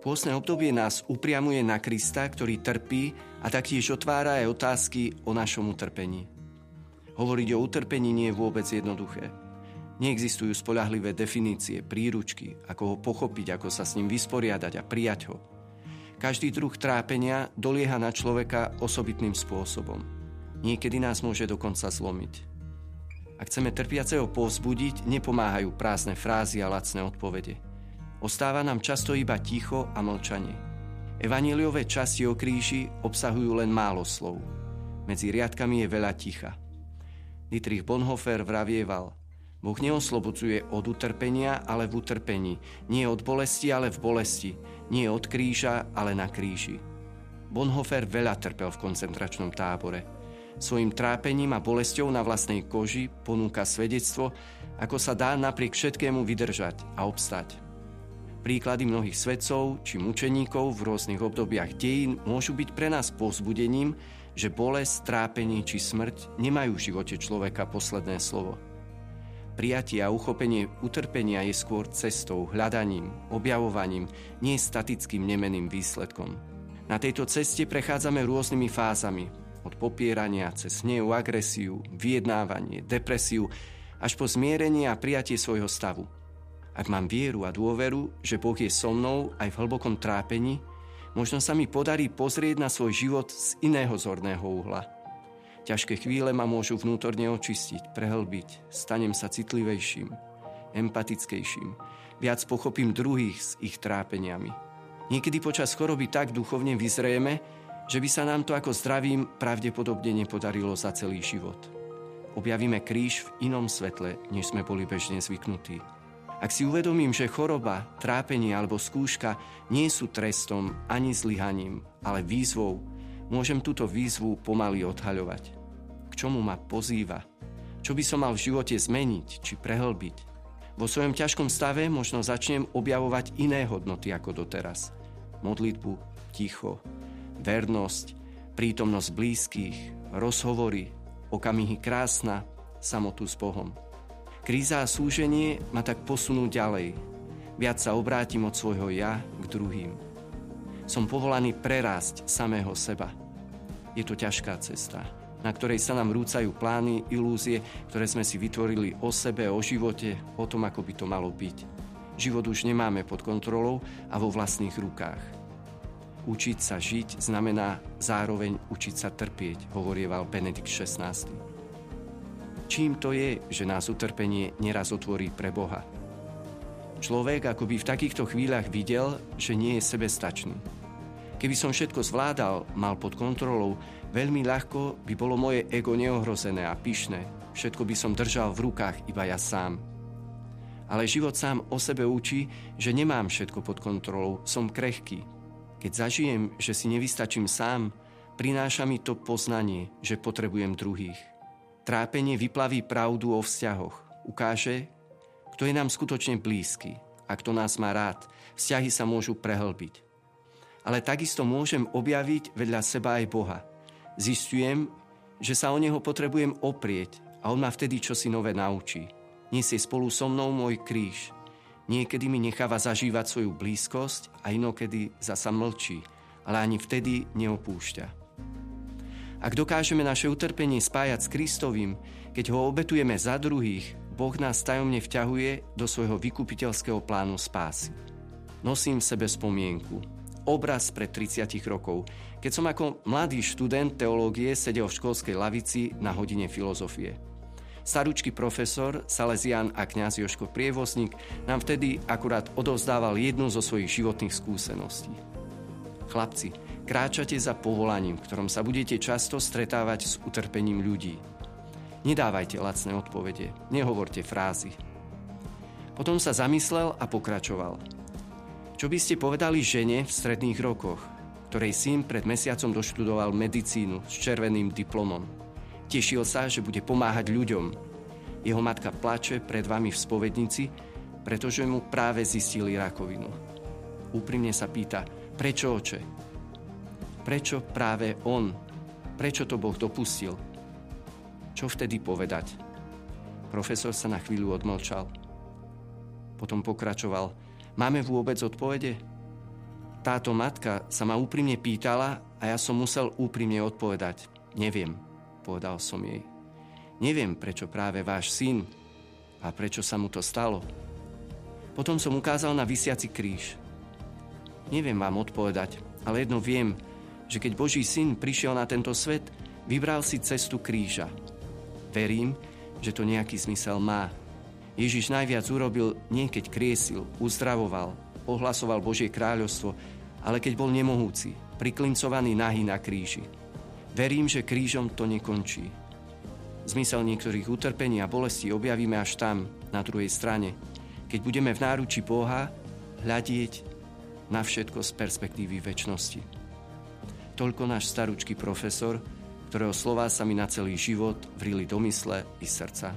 Pôstne obdobie nás upriamuje na Krista, ktorý trpí a taktiež otvára aj otázky o našom utrpení. Hovoriť o utrpení nie je vôbec jednoduché. Neexistujú spolahlivé definície, príručky, ako ho pochopiť, ako sa s ním vysporiadať a prijať ho. Každý druh trápenia dolieha na človeka osobitným spôsobom. Niekedy nás môže dokonca zlomiť. Ak chceme trpiaceho povzbudiť, nepomáhajú prázdne frázy a lacné odpovede – Ostáva nám často iba ticho a mlčanie. Evaníliové časti o kríži obsahujú len málo slov. Medzi riadkami je veľa ticha. Dietrich Bonhoeffer vravieval, Boh neoslobodzuje od utrpenia, ale v utrpení. Nie od bolesti, ale v bolesti. Nie od kríža, ale na kríži. Bonhoeffer veľa trpel v koncentračnom tábore. Svojim trápením a bolesťou na vlastnej koži ponúka svedectvo, ako sa dá napriek všetkému vydržať a obstať. Príklady mnohých svedcov či mučeníkov v rôznych obdobiach dejín môžu byť pre nás povzbudením, že bolesť, trápenie či smrť nemajú v živote človeka posledné slovo. Prijatie a uchopenie utrpenia je skôr cestou, hľadaním, objavovaním, nie statickým nemeným výsledkom. Na tejto ceste prechádzame rôznymi fázami, od popierania cez hnev, agresiu, vyjednávanie, depresiu, až po zmierenie a prijatie svojho stavu – ak mám vieru a dôveru, že Boh je so mnou aj v hlbokom trápení, možno sa mi podarí pozrieť na svoj život z iného zorného uhla. Ťažké chvíle ma môžu vnútorne očistiť, prehlbiť, stanem sa citlivejším, empatickejším, viac pochopím druhých s ich trápeniami. Niekedy počas choroby tak duchovne vyzrieme, že by sa nám to ako zdravím pravdepodobne nepodarilo za celý život. Objavíme kríž v inom svetle, než sme boli bežne zvyknutí. Ak si uvedomím, že choroba, trápenie alebo skúška nie sú trestom ani zlyhaním, ale výzvou, môžem túto výzvu pomaly odhaľovať. K čomu ma pozýva? Čo by som mal v živote zmeniť či prehlbiť? Vo svojom ťažkom stave možno začnem objavovať iné hodnoty ako doteraz. Modlitbu, ticho, vernosť, prítomnosť blízkych, rozhovory, okamihy krásna, samotu s Bohom. Kríza a súženie ma tak posunú ďalej. Viac sa obrátim od svojho ja k druhým. Som povolaný prerásť samého seba. Je to ťažká cesta, na ktorej sa nám rúcajú plány, ilúzie, ktoré sme si vytvorili o sebe, o živote, o tom, ako by to malo byť. Život už nemáme pod kontrolou a vo vlastných rukách. Učiť sa žiť znamená zároveň učiť sa trpieť, hovorieval Benedikt XVI. Čím to je, že nás utrpenie neraz otvorí pre Boha? Človek akoby v takýchto chvíľach videl, že nie je sebestačný. Keby som všetko zvládal, mal pod kontrolou, veľmi ľahko by bolo moje ego neohrozené a pyšné. Všetko by som držal v rukách iba ja sám. Ale život sám o sebe učí, že nemám všetko pod kontrolou, som krehký. Keď zažijem, že si nevystačím sám, prináša mi to poznanie, že potrebujem druhých. Trápenie vyplaví pravdu o vzťahoch. Ukáže, kto je nám skutočne blízky a kto nás má rád. Vzťahy sa môžu prehlbiť. Ale takisto môžem objaviť vedľa seba aj Boha. Zistujem, že sa o Neho potrebujem oprieť a On ma vtedy čosi nové naučí. Nesie spolu so mnou môj kríž. Niekedy mi necháva zažívať svoju blízkosť a inokedy zasa mlčí, ale ani vtedy neopúšťa. Ak dokážeme naše utrpenie spájať s Kristovým, keď ho obetujeme za druhých, Boh nás tajomne vťahuje do svojho vykupiteľského plánu spásy. Nosím v sebe spomienku. Obraz pred 30 rokov, keď som ako mladý študent teológie sedel v školskej lavici na hodine filozofie. Staručký profesor, Salesian a kňaz Joško Prievozník nám vtedy akurát odovzdával jednu zo svojich životných skúseností. Chlapci, Kráčate za povolaním, v ktorom sa budete často stretávať s utrpením ľudí. Nedávajte lacné odpovede, nehovorte frázy. Potom sa zamyslel a pokračoval. Čo by ste povedali žene v stredných rokoch, ktorej syn pred mesiacom doštudoval medicínu s červeným diplomom? Tešil sa, že bude pomáhať ľuďom. Jeho matka plače pred vami v spovednici, pretože mu práve zistili rakovinu. Úprimne sa pýta, prečo oče? Prečo práve on? Prečo to Boh dopustil? Čo vtedy povedať? Profesor sa na chvíľu odmlčal. Potom pokračoval. Máme vôbec odpovede? Táto matka sa ma úprimne pýtala a ja som musel úprimne odpovedať. Neviem, povedal som jej. Neviem, prečo práve váš syn a prečo sa mu to stalo. Potom som ukázal na vysiaci kríž. Neviem vám odpovedať, ale jedno viem, že keď Boží syn prišiel na tento svet, vybral si cestu kríža. Verím, že to nejaký zmysel má. Ježiš najviac urobil nie keď kriesil, uzdravoval, ohlasoval Božie kráľovstvo, ale keď bol nemohúci, priklincovaný nahý na kríži. Verím, že krížom to nekončí. Zmysel niektorých utrpení a bolestí objavíme až tam, na druhej strane, keď budeme v náruči Boha hľadieť na všetko z perspektívy väčšnosti. Toľko náš staručký profesor, ktorého slová sa mi na celý život vrili do mysle i srdca.